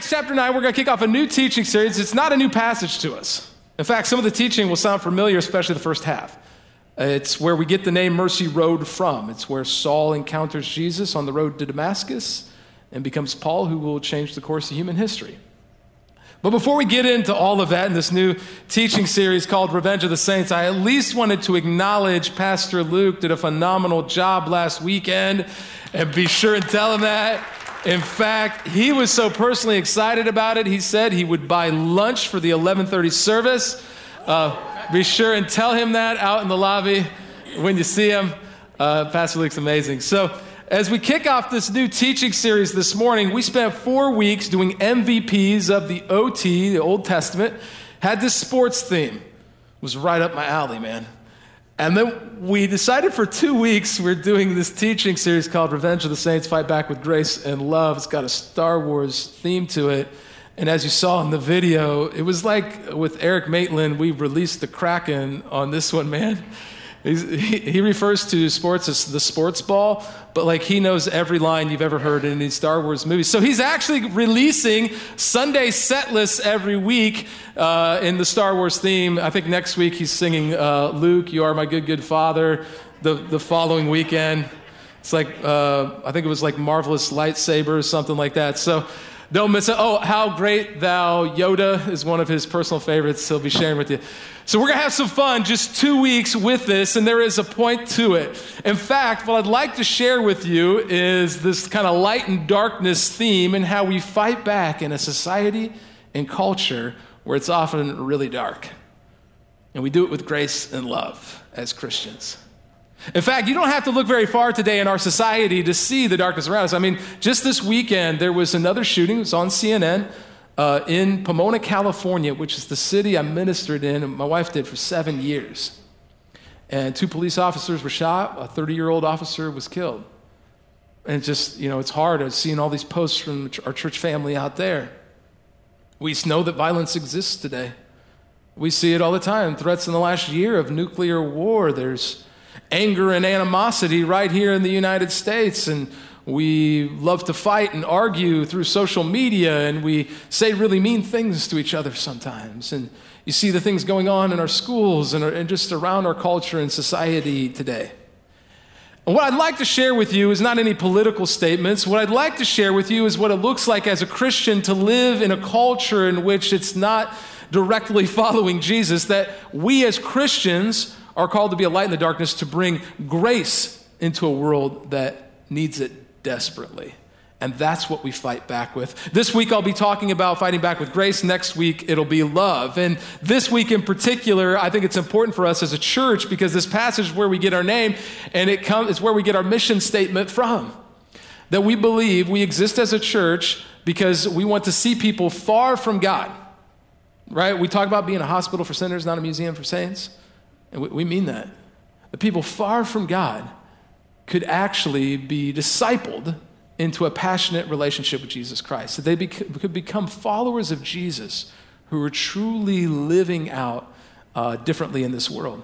Acts chapter 9, we're going to kick off a new teaching series. It's not a new passage to us. In fact, some of the teaching will sound familiar, especially the first half. It's where we get the name Mercy Road from. It's where Saul encounters Jesus on the road to Damascus and becomes Paul, who will change the course of human history. But before we get into all of that in this new teaching series called Revenge of the Saints, I at least wanted to acknowledge Pastor Luke did a phenomenal job last weekend and be sure and tell him that. In fact, he was so personally excited about it, he said he would buy lunch for the 1130 service. Uh, be sure and tell him that out in the lobby when you see him. Uh, Pastor Luke's amazing. So, as we kick off this new teaching series this morning, we spent four weeks doing MVPs of the OT, the Old Testament. Had this sports theme. It was right up my alley, man. And then we decided for two weeks we're doing this teaching series called Revenge of the Saints Fight Back with Grace and Love. It's got a Star Wars theme to it. And as you saw in the video, it was like with Eric Maitland, we released the Kraken on this one, man. He, he refers to sports as the sports ball, but like he knows every line you've ever heard in these Star Wars movies. So he's actually releasing Sunday set lists every week uh, in the Star Wars theme. I think next week he's singing uh, Luke, You Are My Good, Good Father. The, the following weekend, it's like, uh, I think it was like Marvelous Lightsaber or something like that. So don't miss it. Oh, how great thou Yoda is one of his personal favorites. He'll be sharing with you. So we're going to have some fun just two weeks with this, and there is a point to it. In fact, what I'd like to share with you is this kind of light and darkness theme and how we fight back in a society and culture where it's often really dark. And we do it with grace and love as Christians. In fact, you don't have to look very far today in our society to see the darkness around us. I mean, just this weekend, there was another shooting. It was on CNN uh, in Pomona, California, which is the city I ministered in, and my wife did for seven years. And two police officers were shot. A 30 year old officer was killed. And just, you know, it's hard seeing all these posts from our church family out there. We know that violence exists today. We see it all the time. Threats in the last year of nuclear war. There's anger and animosity right here in the United States. And we love to fight and argue through social media, and we say really mean things to each other sometimes. And you see the things going on in our schools and, and just around our culture and society today. And what I'd like to share with you is not any political statements. What I'd like to share with you is what it looks like as a Christian to live in a culture in which it's not directly following Jesus, that we as Christians are called to be a light in the darkness to bring grace into a world that needs it desperately. And that's what we fight back with. This week I'll be talking about fighting back with grace. Next week it'll be love. And this week in particular, I think it's important for us as a church because this passage is where we get our name and it comes it's where we get our mission statement from. That we believe we exist as a church because we want to see people far from God. Right? We talk about being a hospital for sinners, not a museum for saints. And we, we mean that. The people far from God could actually be discipled into a passionate relationship with Jesus Christ. That they could become followers of Jesus who are truly living out uh, differently in this world.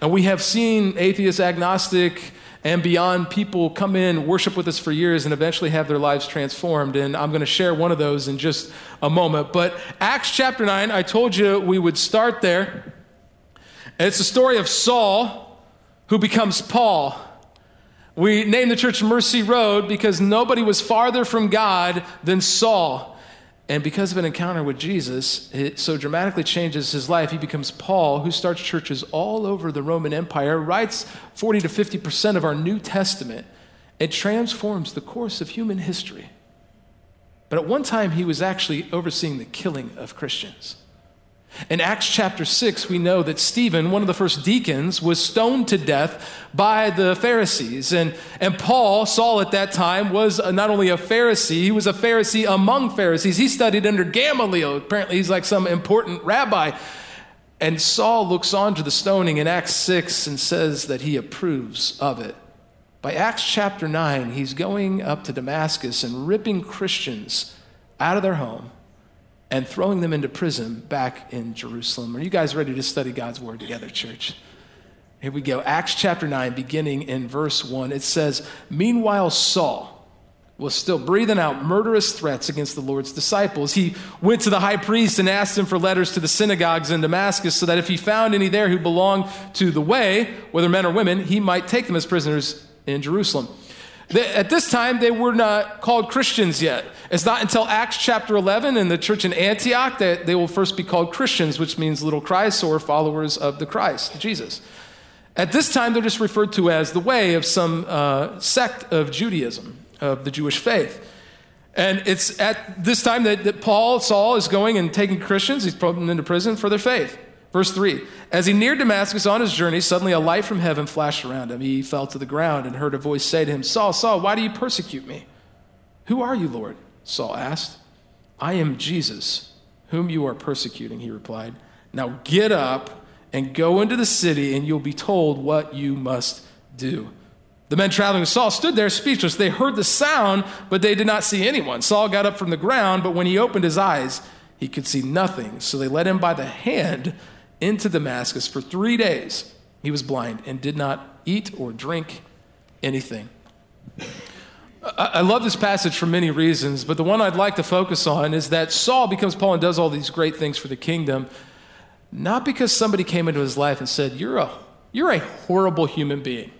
And we have seen atheist, agnostic, and beyond people come in, worship with us for years, and eventually have their lives transformed. And I'm going to share one of those in just a moment. But Acts chapter 9, I told you we would start there. And it's the story of Saul who becomes Paul. We named the church Mercy Road because nobody was farther from God than Saul. And because of an encounter with Jesus, it so dramatically changes his life. He becomes Paul, who starts churches all over the Roman Empire, writes 40 to 50% of our New Testament. It transforms the course of human history. But at one time, he was actually overseeing the killing of Christians. In Acts chapter 6, we know that Stephen, one of the first deacons, was stoned to death by the Pharisees. And, and Paul, Saul at that time, was not only a Pharisee, he was a Pharisee among Pharisees. He studied under Gamaliel. Apparently, he's like some important rabbi. And Saul looks on to the stoning in Acts 6 and says that he approves of it. By Acts chapter 9, he's going up to Damascus and ripping Christians out of their home and throwing them into prison back in Jerusalem. Are you guys ready to study God's word together, church? Here we go. Acts chapter 9, beginning in verse 1. It says, Meanwhile, Saul was still breathing out murderous threats against the Lord's disciples. He went to the high priest and asked him for letters to the synagogues in Damascus so that if he found any there who belonged to the way, whether men or women, he might take them as prisoners in Jerusalem. At this time, they were not called Christians yet. It's not until Acts chapter 11 in the church in Antioch that they will first be called Christians, which means little Christ or followers of the Christ, Jesus. At this time, they're just referred to as the way of some uh, sect of Judaism, of the Jewish faith. And it's at this time that, that Paul, Saul, is going and taking Christians, he's putting them into prison for their faith. Verse 3 As he neared Damascus on his journey, suddenly a light from heaven flashed around him. He fell to the ground and heard a voice say to him, Saul, Saul, why do you persecute me? Who are you, Lord? Saul asked. I am Jesus, whom you are persecuting, he replied. Now get up and go into the city, and you'll be told what you must do. The men traveling with Saul stood there speechless. They heard the sound, but they did not see anyone. Saul got up from the ground, but when he opened his eyes, he could see nothing. So they led him by the hand into Damascus for three days. He was blind and did not eat or drink anything. I love this passage for many reasons, but the one I'd like to focus on is that Saul becomes Paul and does all these great things for the kingdom, not because somebody came into his life and said, You're a, you're a horrible human being,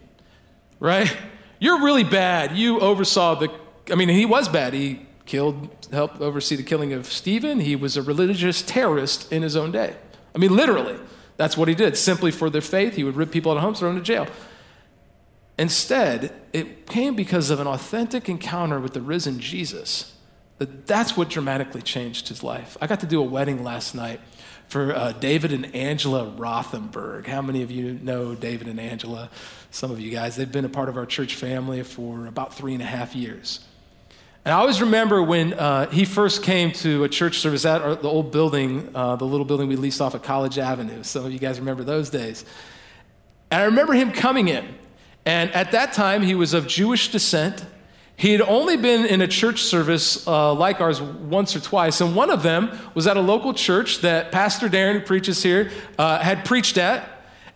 right? You're really bad. You oversaw the, I mean, he was bad. He killed, helped oversee the killing of Stephen. He was a religious terrorist in his own day. I mean, literally, that's what he did. Simply for their faith, he would rip people out of homes, throw them to jail. Instead, it came because of an authentic encounter with the risen Jesus. That that's what dramatically changed his life. I got to do a wedding last night for uh, David and Angela Rothenberg. How many of you know David and Angela? Some of you guys. They've been a part of our church family for about three and a half years. And I always remember when uh, he first came to a church service at the old building, uh, the little building we leased off of College Avenue. Some of you guys remember those days. And I remember him coming in. And at that time, he was of Jewish descent. He had only been in a church service uh, like ours once or twice. And one of them was at a local church that Pastor Darren, who preaches here, uh, had preached at.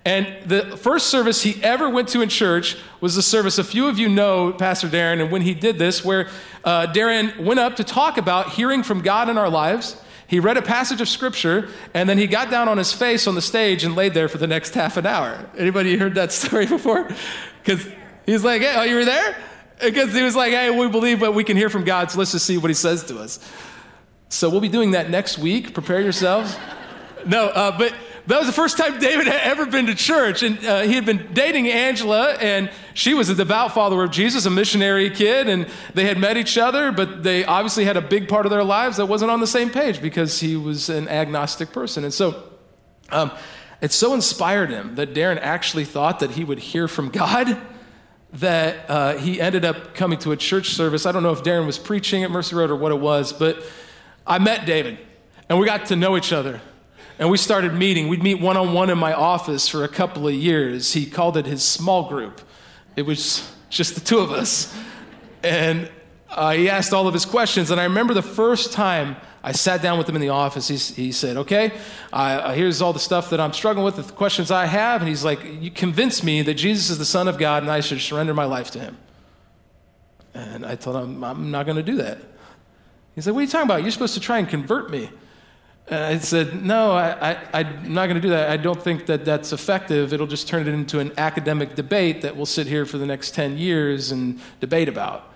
And the first service he ever went to in church was the service a few of you know, Pastor Darren, and when he did this, where uh, Darren went up to talk about hearing from God in our lives. He read a passage of scripture, and then he got down on his face on the stage and laid there for the next half an hour. Anybody heard that story before? Because he's like, hey, oh, you were there? Because he was like, hey, we believe what we can hear from God, so let's just see what he says to us. So we'll be doing that next week. Prepare yourselves. No, uh, but that was the first time David had ever been to church. And uh, he had been dating Angela, and she was a devout follower of Jesus, a missionary kid. And they had met each other, but they obviously had a big part of their lives that wasn't on the same page because he was an agnostic person. And so um, it so inspired him that Darren actually thought that he would hear from God. That uh, he ended up coming to a church service. I don't know if Darren was preaching at Mercy Road or what it was, but I met David and we got to know each other and we started meeting. We'd meet one on one in my office for a couple of years. He called it his small group. It was just the two of us. And uh, he asked all of his questions. And I remember the first time I sat down with him in the office, he, he said, Okay, uh, here's all the stuff that I'm struggling with, the questions I have. And he's like, You convinced me that Jesus is the Son of God and I should surrender my life to him. And I told him, I'm not going to do that. He's like, What are you talking about? You're supposed to try and convert me. And I said, No, I, I, am not going to do that. I don't think that that's effective. It'll just turn it into an academic debate that we'll sit here for the next 10 years and debate about.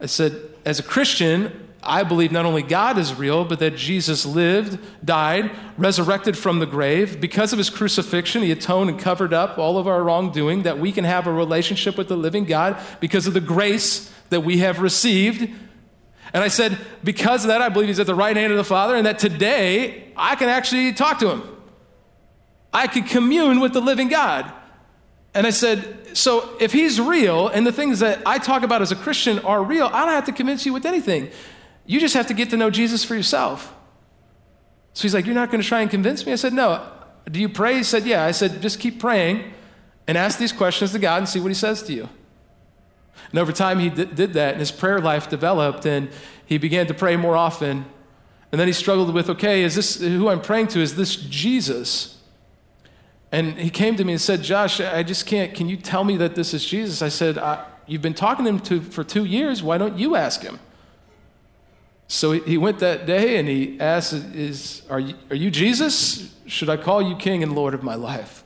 I said, As a Christian, I believe not only God is real, but that Jesus lived, died, resurrected from the grave. Because of his crucifixion, he atoned and covered up all of our wrongdoing, that we can have a relationship with the living God because of the grace that we have received and I said, because of that, I believe he's at the right hand of the Father, and that today I can actually talk to him. I can commune with the living God. And I said, so if he's real and the things that I talk about as a Christian are real, I don't have to convince you with anything. You just have to get to know Jesus for yourself. So he's like, You're not going to try and convince me? I said, No. Do you pray? He said, Yeah. I said, Just keep praying and ask these questions to God and see what he says to you. And over time, he d- did that, and his prayer life developed, and he began to pray more often. And then he struggled with, okay, is this who I'm praying to? Is this Jesus? And he came to me and said, Josh, I just can't. Can you tell me that this is Jesus? I said, I, You've been talking to him to, for two years. Why don't you ask him? So he went that day and he asked, is, are, you, are you Jesus? Should I call you King and Lord of my life?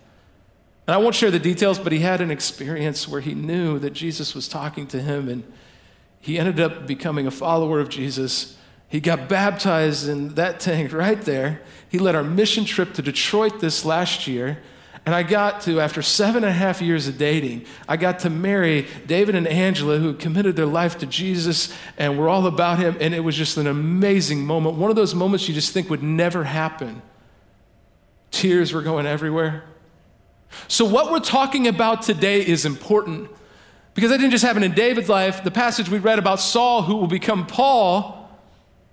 And I won't share the details, but he had an experience where he knew that Jesus was talking to him and he ended up becoming a follower of Jesus. He got baptized in that tank right there. He led our mission trip to Detroit this last year. And I got to, after seven and a half years of dating, I got to marry David and Angela, who committed their life to Jesus, and we're all about him. And it was just an amazing moment. One of those moments you just think would never happen. Tears were going everywhere. So, what we're talking about today is important because that didn't just happen in David's life. The passage we read about Saul, who will become Paul,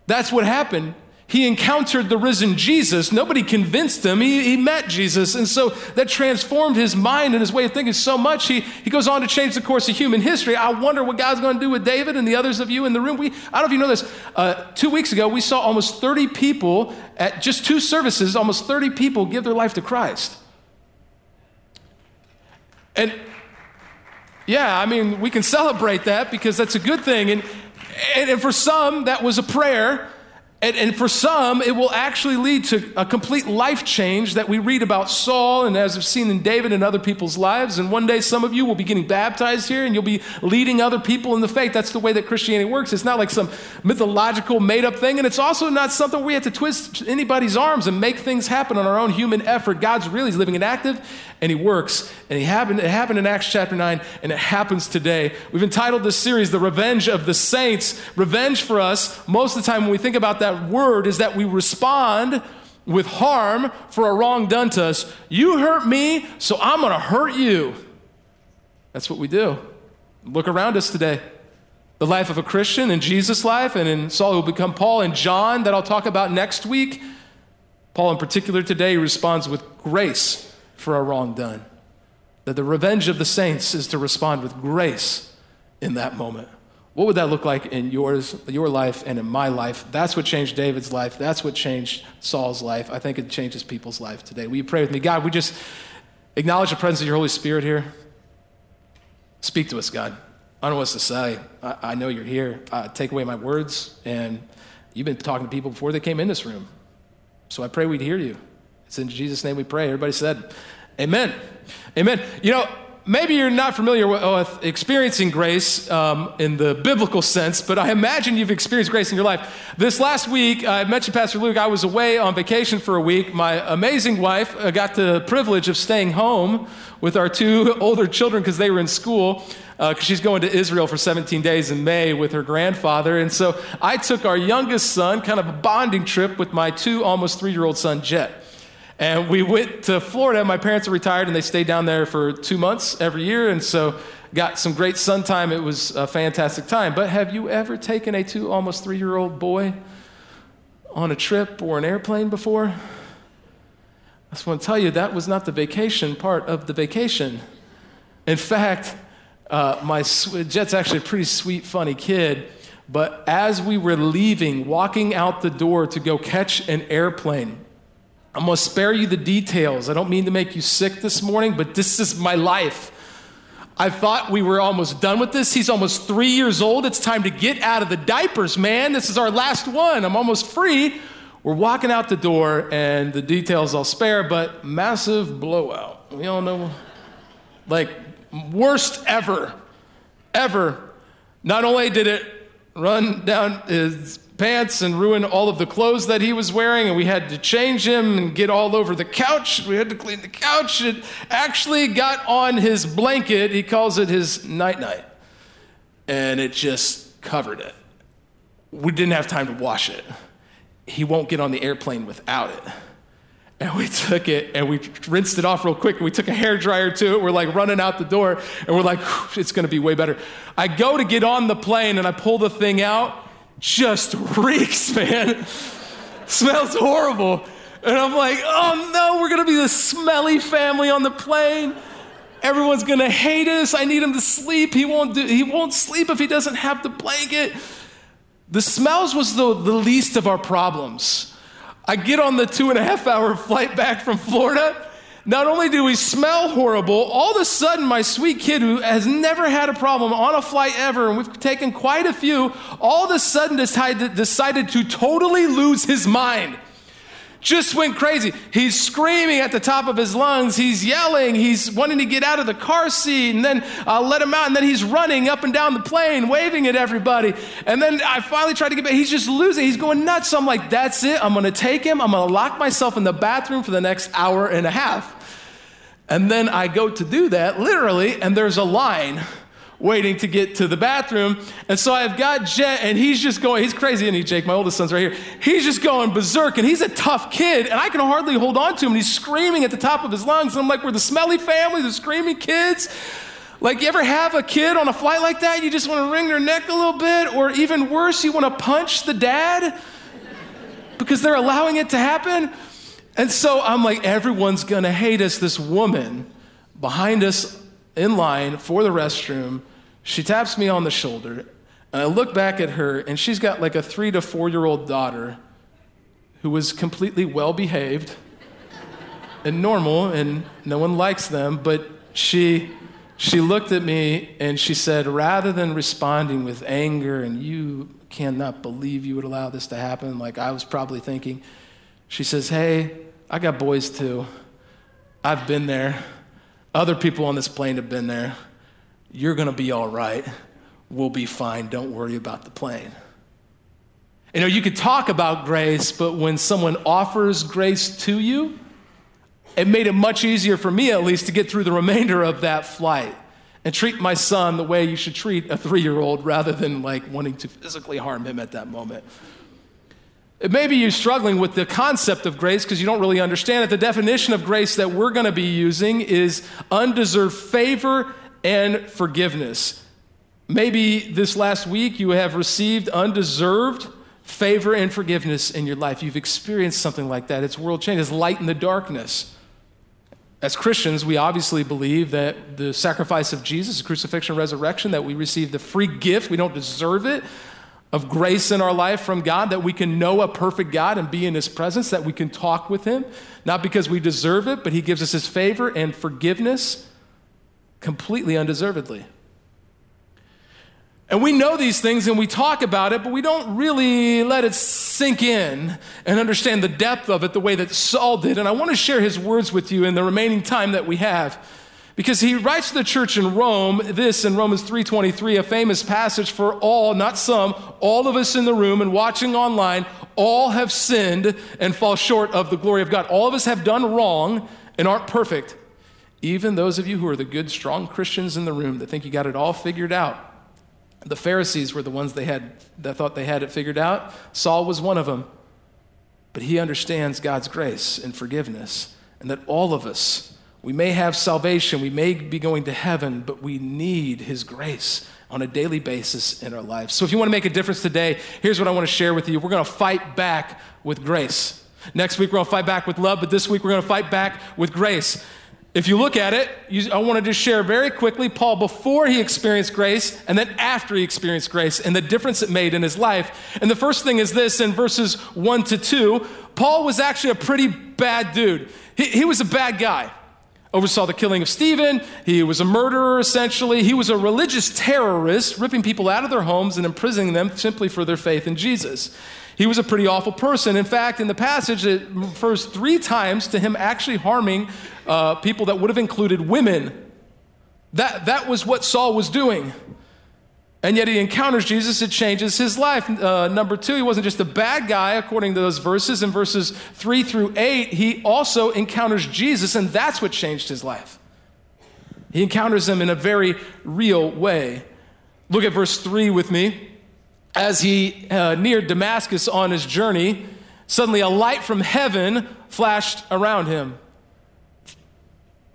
that's what happened. He encountered the risen Jesus. Nobody convinced him. He, he met Jesus. And so that transformed his mind and his way of thinking so much. He, he goes on to change the course of human history. I wonder what God's going to do with David and the others of you in the room. We, I don't know if you know this. Uh, two weeks ago, we saw almost 30 people at just two services, almost 30 people give their life to Christ. And yeah, I mean, we can celebrate that because that's a good thing. And, and, for some, that was a prayer. And, and, for some, it will actually lead to a complete life change that we read about Saul and as we've seen in David and other people's lives. And one day, some of you will be getting baptized here and you'll be leading other people in the faith. That's the way that Christianity works. It's not like some mythological, made up thing. And it's also not something we have to twist anybody's arms and make things happen on our own human effort. God's really living and active and He works. And he happened, it happened in Acts chapter 9 and it happens today. We've entitled this series, The Revenge of the Saints. Revenge for us, most of the time when we think about that, that word is that we respond with harm for a wrong done to us. You hurt me, so I'm going to hurt you. That's what we do. Look around us today. The life of a Christian in Jesus' life and in Saul who become Paul and John that I'll talk about next week. Paul in particular today responds with grace for a wrong done. That the revenge of the saints is to respond with grace in that moment. What would that look like in yours, your life and in my life? That's what changed David's life. That's what changed Saul's life. I think it changes people's life today. Will you pray with me? God, we just acknowledge the presence of your Holy Spirit here. Speak to us, God. I don't know what to say. I, I know you're here. Uh, take away my words. And you've been talking to people before they came in this room. So I pray we'd hear you. It's in Jesus' name we pray. Everybody said, Amen. Amen. You know, maybe you're not familiar with, experiencing grace um, in the biblical sense, but I imagine you've experienced grace in your life. This last week, I mentioned Pastor Luke, I was away on vacation for a week. My amazing wife uh, got the privilege of staying home with our two older children because they were in school. Because uh, she's going to Israel for 17 days in May with her grandfather. And so I took our youngest son, kind of a bonding trip with my two almost three year old son, Jet. And we went to Florida. My parents are retired and they stayed down there for two months every year. And so got some great sun time. It was a fantastic time. But have you ever taken a two, almost three year old boy on a trip or an airplane before? I just want to tell you that was not the vacation part of the vacation. In fact, uh, my Jet's actually a pretty sweet, funny kid. But as we were leaving, walking out the door to go catch an airplane, I'm going to spare you the details. I don't mean to make you sick this morning, but this is my life. I thought we were almost done with this. He's almost three years old. It's time to get out of the diapers, man. This is our last one. I'm almost free. We're walking out the door, and the details I'll spare, but massive blowout. We all know, like, worst ever, ever. Not only did it run down his pants and ruin all of the clothes that he was wearing, and we had to change him and get all over the couch. We had to clean the couch. It actually got on his blanket. He calls it his night night. And it just covered it. We didn't have time to wash it. He won't get on the airplane without it. And we took it and we rinsed it off real quick. We took a hair dryer to it. We're like running out the door and we're like, it's going to be way better. I go to get on the plane and I pull the thing out just reeks, man. Smells horrible. And I'm like, oh no, we're gonna be the smelly family on the plane. Everyone's gonna hate us. I need him to sleep. He won't, do, he won't sleep if he doesn't have the blanket. The smells was the, the least of our problems. I get on the two and a half hour flight back from Florida. Not only do we smell horrible, all of a sudden, my sweet kid who has never had a problem on a flight ever, and we've taken quite a few, all of a sudden decided, to totally lose his mind just went crazy. He's screaming at the top of his lungs. He's yelling. He's wanting to get out of the car seat and then uh, let him out. And then he's running up and down the plane, waving at everybody. And then I finally tried to get back. He's just losing. He's going nuts. So I'm like, that's it. I'm going to take him. I'm going to lock myself in the bathroom for the next hour and a half. And then I go to do that, literally, and there's a line waiting to get to the bathroom. And so I've got Jet, and he's just going, he's crazy, isn't he, Jake? My oldest son's right here. He's just going berserk, and he's a tough kid, and I can hardly hold on to him. And he's screaming at the top of his lungs. And I'm like, we're the smelly family, the screaming kids. Like, you ever have a kid on a flight like that? You just want to wring their neck a little bit, or even worse, you want to punch the dad because they're allowing it to happen. And so I'm like, everyone's gonna hate us. This woman behind us in line for the restroom she taps me on the shoulder, and I look back at her, and she's got like a three to four year old daughter who was completely well behaved and normal, and no one likes them, but she. She looked at me and she said, rather than responding with anger and you cannot believe you would allow this to happen, like I was probably thinking, she says, Hey, I got boys too. I've been there. Other people on this plane have been there. You're going to be all right. We'll be fine. Don't worry about the plane. You know, you could talk about grace, but when someone offers grace to you, it made it much easier for me, at least, to get through the remainder of that flight and treat my son the way you should treat a three year old rather than like wanting to physically harm him at that moment. Maybe you're struggling with the concept of grace because you don't really understand it. The definition of grace that we're going to be using is undeserved favor and forgiveness. Maybe this last week you have received undeserved favor and forgiveness in your life. You've experienced something like that. It's world change, it's light in the darkness. As Christians, we obviously believe that the sacrifice of Jesus, the crucifixion, resurrection, that we receive the free gift, we don't deserve it, of grace in our life from God, that we can know a perfect God and be in His presence, that we can talk with Him, not because we deserve it, but He gives us His favor and forgiveness completely undeservedly. And we know these things and we talk about it, but we don't really let it sink in and understand the depth of it the way that Saul did. And I want to share his words with you in the remaining time that we have. Because he writes to the church in Rome this in Romans 3:23, a famous passage for all, not some, all of us in the room and watching online, all have sinned and fall short of the glory of God. All of us have done wrong and aren't perfect. Even those of you who are the good, strong Christians in the room that think you got it all figured out. The Pharisees were the ones they had that thought they had it figured out. Saul was one of them. But he understands God's grace and forgiveness, and that all of us, we may have salvation, we may be going to heaven, but we need his grace on a daily basis in our lives. So if you want to make a difference today, here's what I want to share with you. We're going to fight back with grace. Next week, we're going to fight back with love, but this week, we're going to fight back with grace. If you look at it, you, I want to just share very quickly Paul before he experienced grace and then after he experienced grace and the difference it made in his life. And the first thing is this in verses 1 to 2 Paul was actually a pretty bad dude. He, he was a bad guy. Oversaw the killing of Stephen. He was a murderer, essentially. He was a religious terrorist, ripping people out of their homes and imprisoning them simply for their faith in Jesus. He was a pretty awful person. In fact, in the passage, it refers three times to him actually harming uh, people that would have included women. That, that was what Saul was doing. And yet he encounters Jesus, it changes his life. Uh, number two, he wasn't just a bad guy, according to those verses. In verses three through eight, he also encounters Jesus, and that's what changed his life. He encounters him in a very real way. Look at verse three with me. As he uh, neared Damascus on his journey, suddenly a light from heaven flashed around him.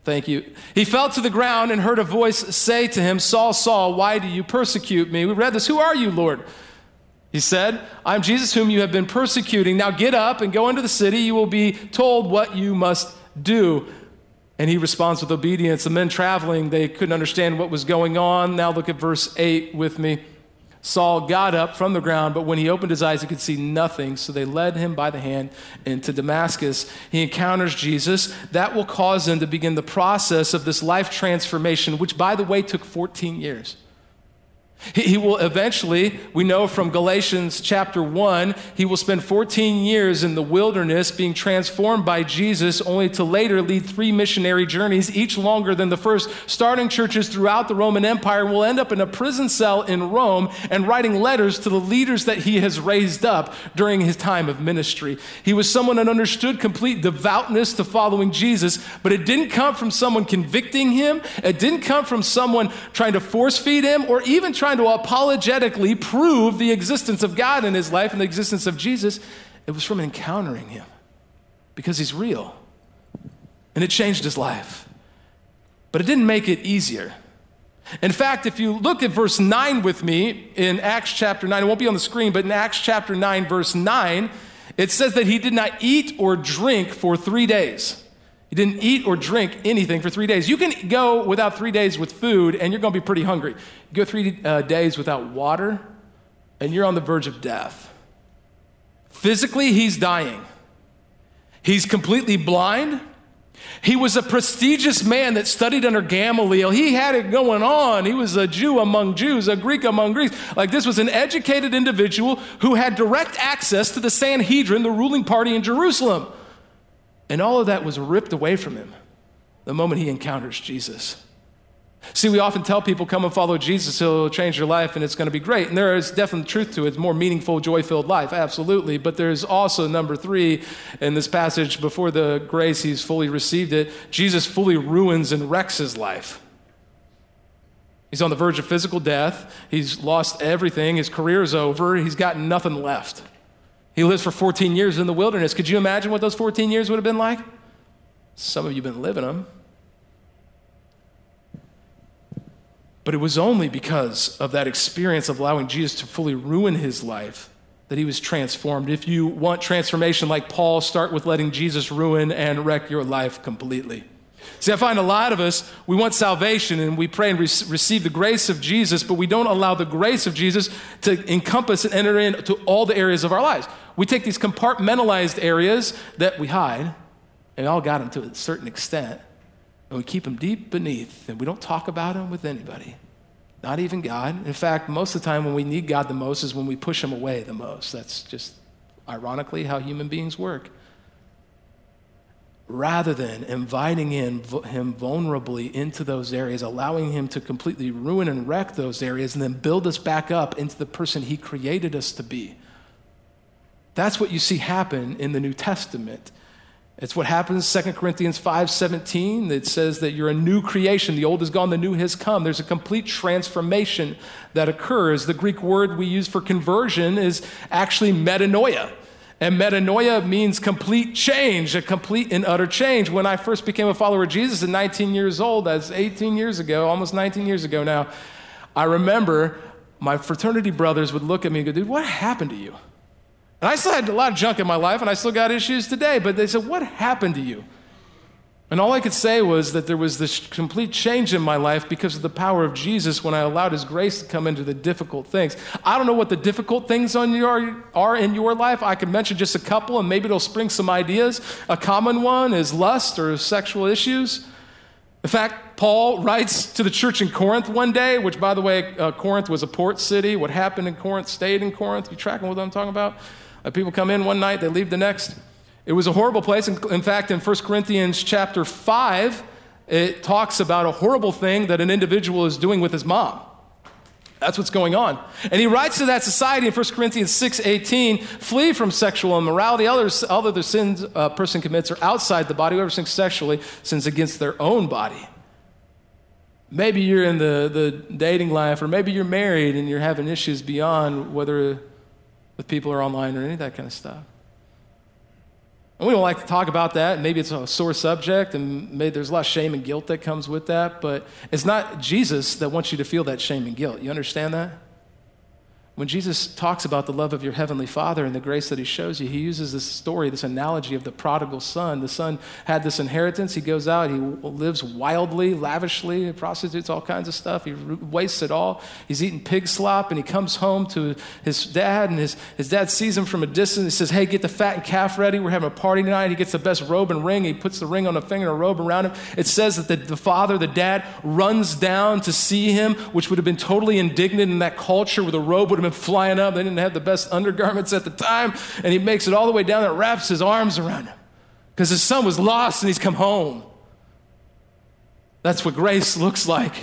Thank you. He fell to the ground and heard a voice say to him, Saul, Saul, why do you persecute me? We read this. Who are you, Lord? He said, I'm Jesus whom you have been persecuting. Now get up and go into the city. You will be told what you must do. And he responds with obedience. The men traveling, they couldn't understand what was going on. Now look at verse 8 with me. Saul got up from the ground, but when he opened his eyes, he could see nothing. So they led him by the hand into Damascus. He encounters Jesus. That will cause him to begin the process of this life transformation, which, by the way, took 14 years. He, will eventually, we know from Galatians chapter 1, he will spend 14 years in the wilderness being transformed by Jesus, only to later lead three missionary journeys, each longer than the first, starting churches throughout the Roman Empire, will end up in a prison cell in Rome and writing letters to the leaders that he has raised up during his time of ministry. He was someone that understood complete devoutness to following Jesus, but it didn't come from someone convicting him, it didn't come from someone trying to force feed him, or even trying trying to apologetically prove the existence of God in his life and the existence of Jesus, it was from encountering him because he's real. And it changed his life. But it didn't make it easier. In fact, if you look at verse 9 with me in Acts chapter 9, it won't be on the screen, but in Acts chapter 9, verse 9, it says that he did not eat or drink for three days. He didn't eat or drink anything for three days. You can go without three days with food, and you're going to be pretty hungry. You go three uh, days without water, and you're on the verge of death. Physically, he's dying. He's completely blind. He was a prestigious man that studied under Gamaliel. He had it going on. He was a Jew among Jews, a Greek among Greeks. Like this was an educated individual who had direct access to the Sanhedrin, the ruling party in Jerusalem. And all of that was ripped away from him the moment he encounters Jesus. See, we often tell people, come and follow Jesus, he'll change your life and it's going to be great. And there is definite truth to it. It's more meaningful, joy filled life, absolutely. But there's also number three in this passage before the grace he's fully received it, Jesus fully ruins and wrecks his life. He's on the verge of physical death. He's lost everything. His career is over. He's got nothing left. He lives for 14 years in the wilderness. Could you imagine what those 14 years would have been like? Some of you have been living them. But it was only because of that experience of allowing Jesus to fully ruin his life that he was transformed. If you want transformation like Paul, start with letting Jesus ruin and wreck your life completely. See, I find a lot of us, we want salvation and we pray and re- receive the grace of Jesus, but we don't allow the grace of Jesus to encompass and enter into all the areas of our lives. We take these compartmentalized areas that we hide, and we all got them to a certain extent, and we keep them deep beneath, and we don't talk about them with anybody, not even God. In fact, most of the time when we need God the most is when we push Him away the most. That's just ironically how human beings work rather than inviting in him vulnerably into those areas, allowing him to completely ruin and wreck those areas, and then build us back up into the person he created us to be. That's what you see happen in the New Testament. It's what happens in 2 Corinthians 5:17 that says that you're a new creation. The old is gone, the new has come. There's a complete transformation that occurs. The Greek word we use for conversion is actually metanoia. And metanoia means complete change, a complete and utter change. When I first became a follower of Jesus at 19 years old, that's 18 years ago, almost 19 years ago now, I remember my fraternity brothers would look at me and go, dude, what happened to you? And I still had a lot of junk in my life and I still got issues today, but they said, what happened to you? And all I could say was that there was this complete change in my life because of the power of Jesus when I allowed His grace to come into the difficult things. I don't know what the difficult things on your, are in your life. I could mention just a couple and maybe it'll spring some ideas. A common one is lust or sexual issues. In fact, Paul writes to the church in Corinth one day, which, by the way, uh, Corinth was a port city. What happened in Corinth stayed in Corinth. You tracking what I'm talking about? Uh, people come in one night, they leave the next. It was a horrible place. In fact, in 1 Corinthians chapter 5, it talks about a horrible thing that an individual is doing with his mom. That's what's going on. And he writes to that society in 1 Corinthians 6:18, flee from sexual immorality. Other, other sins a person commits are outside the body. Whoever sins sexually sins against their own body. Maybe you're in the, the dating life, or maybe you're married and you're having issues beyond whether with people are online or any of that kind of stuff. And we don't like to talk about that. Maybe it's a sore subject, and maybe there's a lot of shame and guilt that comes with that. But it's not Jesus that wants you to feel that shame and guilt. You understand that? When Jesus talks about the love of your heavenly Father and the grace that he shows you, he uses this story, this analogy of the prodigal son. The son had this inheritance. He goes out, he lives wildly, lavishly, prostitutes, all kinds of stuff. He wastes it all. He's eating pig slop, and he comes home to his dad, and his, his dad sees him from a distance. He says, Hey, get the fattened calf ready. We're having a party tonight. He gets the best robe and ring. He puts the ring on the finger and a robe around him. It says that the, the father, the dad, runs down to see him, which would have been totally indignant in that culture where the robe would have been flying up. They didn't have the best undergarments at the time. And he makes it all the way down and wraps his arms around him because his son was lost and he's come home. That's what grace looks like.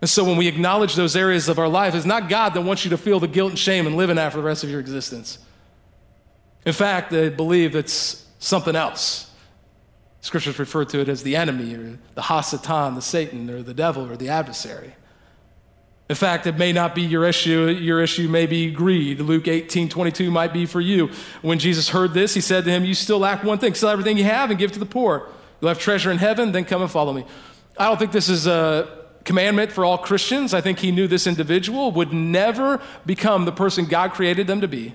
And so when we acknowledge those areas of our life, it's not God that wants you to feel the guilt and shame and live in that for the rest of your existence. In fact, they believe it's something else. Scriptures refer to it as the enemy or the Hasatan, the Satan, or the devil, or the adversary. In fact, it may not be your issue. Your issue may be greed. Luke 18, 22 might be for you. When Jesus heard this, he said to him, You still lack one thing. Sell everything you have and give to the poor. You'll have treasure in heaven, then come and follow me. I don't think this is a commandment for all Christians. I think he knew this individual would never become the person God created them to be,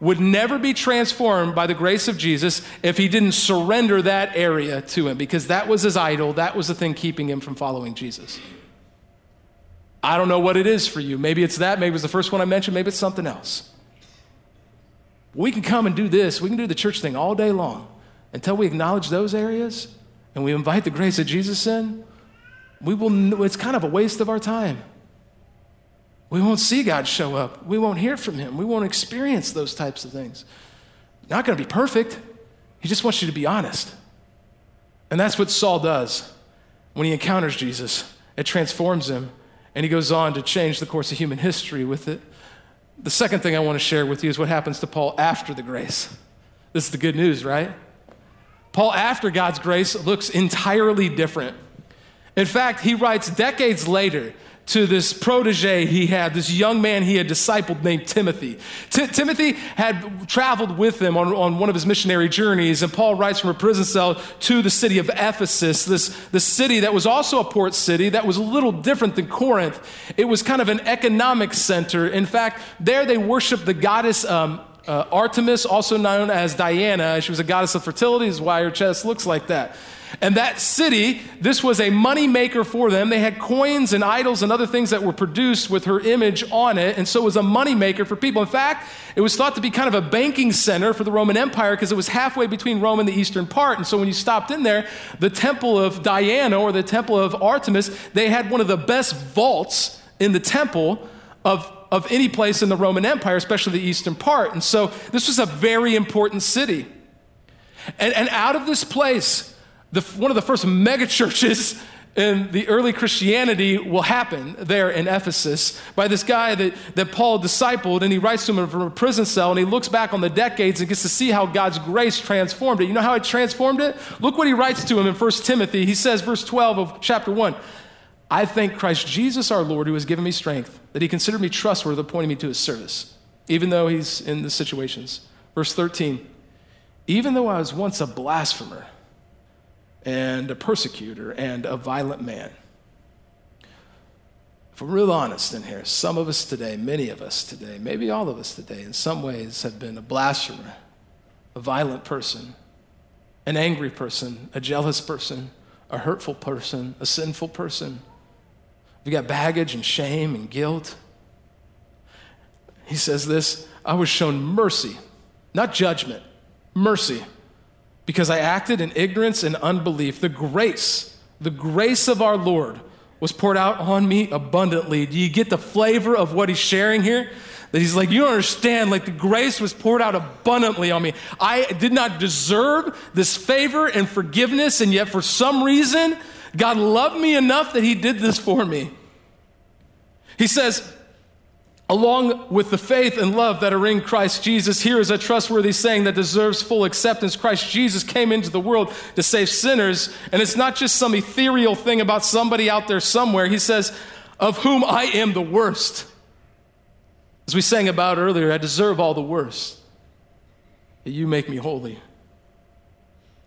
would never be transformed by the grace of Jesus if he didn't surrender that area to him, because that was his idol. That was the thing keeping him from following Jesus. I don't know what it is for you. Maybe it's that. Maybe it's the first one I mentioned. Maybe it's something else. We can come and do this. We can do the church thing all day long until we acknowledge those areas and we invite the grace of Jesus in. We will, it's kind of a waste of our time. We won't see God show up. We won't hear from Him. We won't experience those types of things. Not going to be perfect. He just wants you to be honest. And that's what Saul does when he encounters Jesus. It transforms him and he goes on to change the course of human history with it. The second thing I want to share with you is what happens to Paul after the grace. This is the good news, right? Paul, after God's grace, looks entirely different. In fact, he writes decades later to this protege he had, this young man he had discipled named Timothy. T- Timothy had traveled with him on, on one of his missionary journeys, and Paul writes from a prison cell to the city of Ephesus, this, this city that was also a port city that was a little different than Corinth. It was kind of an economic center. In fact, there they worshiped the goddess um, uh, Artemis, also known as Diana. She was a goddess of fertility, is why her chest looks like that. And that city, this was a money maker for them. They had coins and idols and other things that were produced with her image on it. And so it was a money maker for people. In fact, it was thought to be kind of a banking center for the Roman Empire because it was halfway between Rome and the eastern part. And so when you stopped in there, the temple of Diana or the temple of Artemis, they had one of the best vaults in the temple of of any place in the Roman Empire, especially the eastern part. And so this was a very important city. And, and out of this place, the, one of the first megachurches in the early Christianity will happen there in Ephesus by this guy that, that Paul discipled, and he writes to him from a prison cell, and he looks back on the decades and gets to see how God's grace transformed it. You know how it transformed it? Look what he writes to him in 1 Timothy. He says, verse 12 of chapter 1 I thank Christ Jesus our Lord who has given me strength, that he considered me trustworthy, appointing me to his service, even though he's in the situations. Verse 13 Even though I was once a blasphemer, and a persecutor and a violent man. If we're real honest in here, some of us today, many of us today, maybe all of us today, in some ways have been a blasphemer, a violent person, an angry person, a jealous person, a hurtful person, a sinful person. We got baggage and shame and guilt. He says this I was shown mercy, not judgment, mercy because I acted in ignorance and unbelief. The grace, the grace of our Lord was poured out on me abundantly. Do you get the flavor of what he's sharing here? That he's like, you don't understand, like the grace was poured out abundantly on me. I did not deserve this favor and forgiveness, and yet for some reason, God loved me enough that he did this for me. He says, along with the faith and love that are in Christ Jesus. Here is a trustworthy saying that deserves full acceptance. Christ Jesus came into the world to save sinners, and it's not just some ethereal thing about somebody out there somewhere. He says, Of whom I am the worst. As we sang about earlier, I deserve all the worst. You make me holy.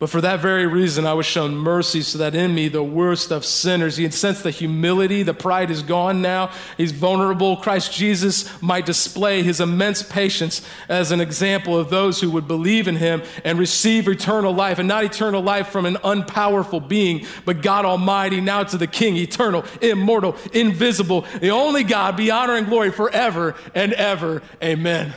But for that very reason, I was shown mercy so that in me, the worst of sinners, he had sensed the humility, the pride is gone now. He's vulnerable. Christ Jesus might display his immense patience as an example of those who would believe in him and receive eternal life, and not eternal life from an unpowerful being, but God Almighty, now to the King, eternal, immortal, invisible, the only God, be honor and glory forever and ever. Amen.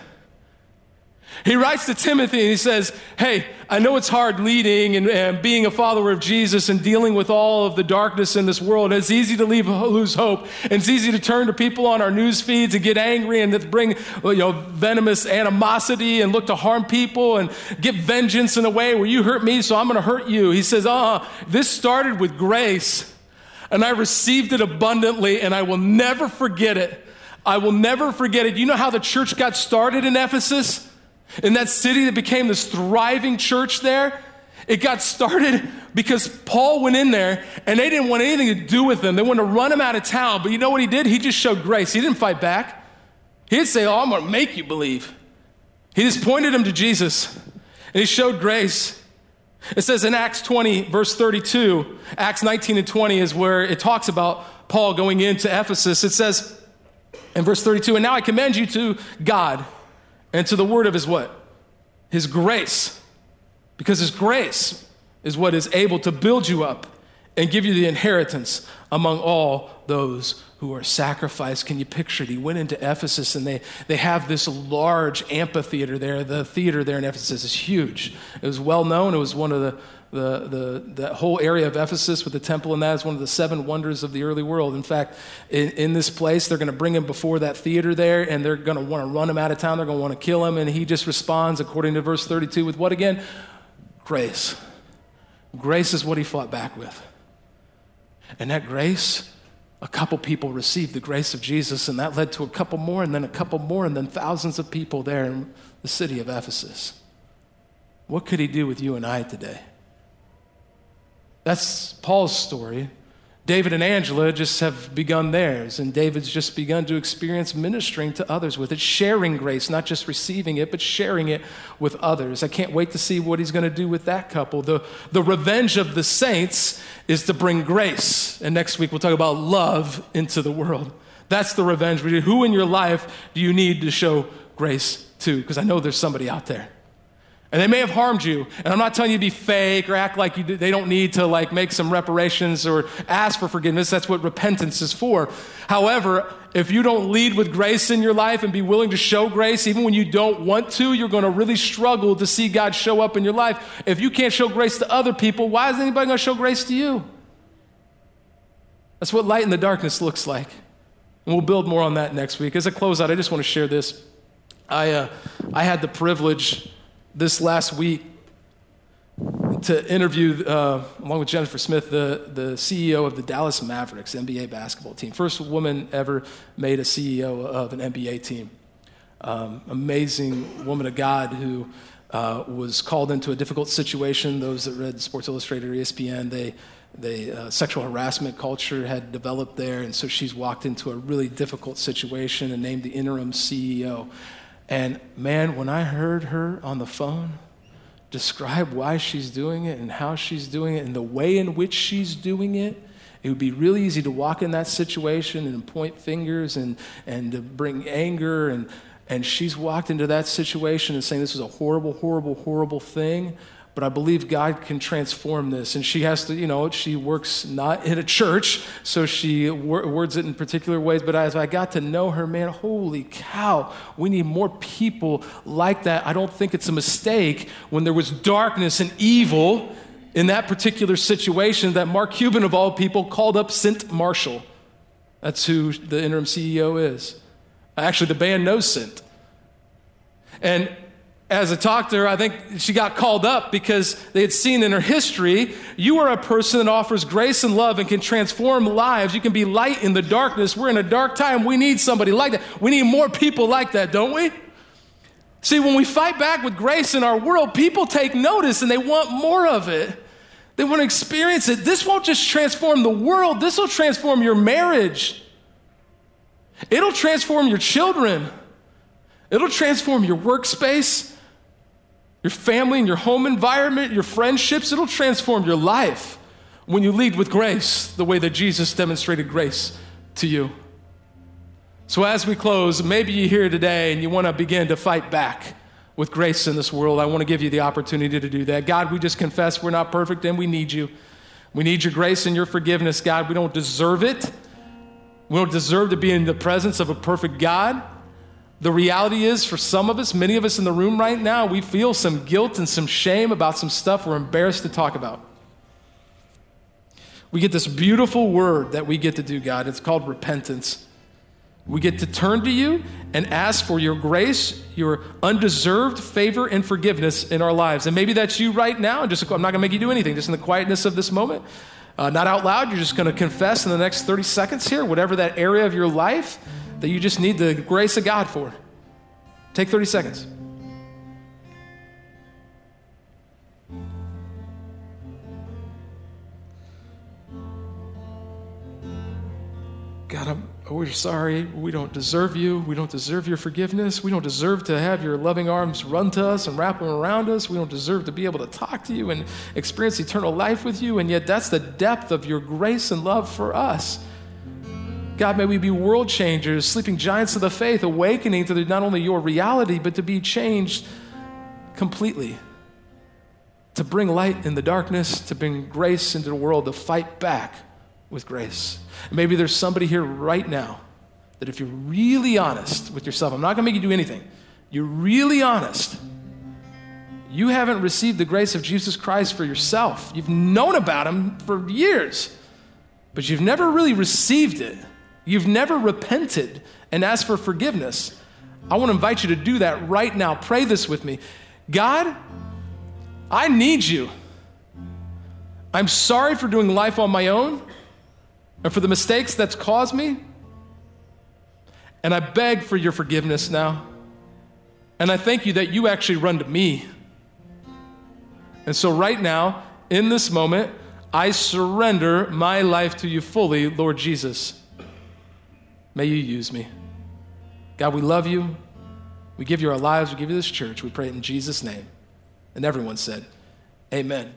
He writes to Timothy and he says, Hey, I know it's hard leading and, and, being a follower of Jesus and dealing with all of the darkness in this world. It's easy to leave, lose hope. And it's easy to turn to people on our news feeds and get angry and bring you know, venomous animosity and look to harm people and get vengeance in a way where you hurt me, so I'm going to hurt you. He says, Uh, this started with grace and I received it abundantly and I will never forget it. I will never forget it. You know how the church got started in Ephesus? In that city that became this thriving church there, it got started because Paul went in there and they didn't want anything to do with him. They wanted to run him out of town. But you know what he did? He just showed grace. He didn't fight back. He didn't say, Oh, I'm going to make you believe. He just pointed him to Jesus and he showed grace. It says in Acts 20, verse 32, Acts 19 and 20 is where it talks about Paul going into Ephesus. It says in verse 32, And now I commend you to God and to the word of his what? His grace. Because his grace is what is able to build you up and give you the inheritance among all those who are sacrificed. Can you picture it? He went into Ephesus and they, they have this large amphitheater there. The theater there in Ephesus is huge. It was well known. It was one of the the, the, the whole area of Ephesus with the temple and that is one of the seven wonders of the early world. In fact, in, in this place, they're going to bring him before that theater there and they're going to want to run him out of town. They're going to want to kill him. And he just responds, according to verse 32, with what again? Grace. Grace is what he fought back with. And that grace, a couple people received the grace of Jesus, and that led to a couple more, and then a couple more, and then thousands of people there in the city of Ephesus. What could he do with you and I today? That's Paul's story. David and Angela just have begun theirs, and David's just begun to experience ministering to others with it, sharing grace, not just receiving it, but sharing it with others. I can't wait to see what he's going to do with that couple. The, the revenge of the saints is to bring grace. And next week we'll talk about love into the world. That's the revenge. Who in your life do you need to show grace to? Because I know there's somebody out there. And they may have harmed you. And I'm not telling you to be fake or act like you, they don't need to like make some reparations or ask for forgiveness. That's what repentance is for. However, if you don't lead with grace in your life and be willing to show grace, even when you don't want to, you're going to really struggle to see God show up in your life. If you can't show grace to other people, why is anybody going to show grace to you? That's what light in the darkness looks like. And we'll build more on that next week. As I close out, I just want to share this. I, uh, I had the privilege this last week to interview, uh, along with Jennifer Smith, the, the CEO of the Dallas Mavericks NBA basketball team. First woman ever made a CEO of an NBA team. Um, amazing woman of God who uh, was called into a difficult situation. Those that read Sports Illustrated or ESPN, they, they uh, sexual harassment culture had developed there, and so she's walked into a really difficult situation and named the interim CEO. And man, when I heard her on the phone describe why she's doing it and how she's doing it and the way in which she's doing it, it would be really easy to walk in that situation and point fingers and, and to bring anger. And, and she's walked into that situation and saying, This is a horrible, horrible, horrible thing but I believe God can transform this. And she has to, you know, she works not in a church, so she words it in particular ways. But as I got to know her, man, holy cow, we need more people like that. I don't think it's a mistake when there was darkness and evil in that particular situation that Mark Cuban, of all people, called up Cynt Marshall. That's who the interim CEO is. Actually, the band knows Cynt. And as I talked to her, I think she got called up because they had seen in her history, you are a person that offers grace and love and can transform lives. You can be light in the darkness. We're in a dark time. We need somebody like that. We need more people like that, don't we? See, when we fight back with grace in our world, people take notice and they want more of it. They want to experience it. This won't just transform the world, this will transform your marriage. It'll transform your children. It'll transform your workspace. Your family and your home environment, your friendships. It'll transform your life when you lead with grace the way that Jesus demonstrated grace to you. So, as we close, maybe you're here today and you want to begin to fight back with grace in this world. I want to give you the opportunity to do that. God, we just confess we're not perfect and we need you. We need your grace and your forgiveness, God. We don't deserve it. We don't deserve to be in the presence of a perfect God. The reality is, for some of us, many of us in the room right now, we feel some guilt and some shame about some stuff we're embarrassed to talk about. We get this beautiful word that we get to do, God. It's called repentance. We get to turn to you and ask for your grace, your undeserved favor and forgiveness in our lives. And maybe that's you right now. And just I'm not going to make you do anything. Just in the quietness of this moment, uh, not out loud. You're just going to confess in the next 30 seconds here, whatever that area of your life that you just need the grace of God for. Take 30 seconds. God, I'm, oh, we're sorry. We don't deserve you. We don't deserve your forgiveness. We don't deserve to have your loving arms run to us and wrap them around us. We don't deserve to be able to talk to you and experience eternal life with you. And yet, that's the depth of your grace and love for us. God, may we be world changers, sleeping giants of the faith, awakening to not only your reality, but to be changed completely. To bring light in the darkness, to bring grace into the world, to fight back with grace. And maybe there's somebody here right now that if you're really honest with yourself, I'm not going to make you do anything. You're really honest. You haven't received the grace of Jesus Christ for yourself. You've known about him for years, but you've never really received it. You've never repented and asked for forgiveness. I want to invite you to do that right now. Pray this with me. God, I need you. I'm sorry for doing life on my own and for the mistakes that's caused me. And I beg for your forgiveness now. And I thank you that you actually run to me. And so, right now, in this moment, I surrender my life to you fully, Lord Jesus. May you use me. God, we love you. We give you our lives. We give you this church. We pray in Jesus' name. And everyone said, Amen.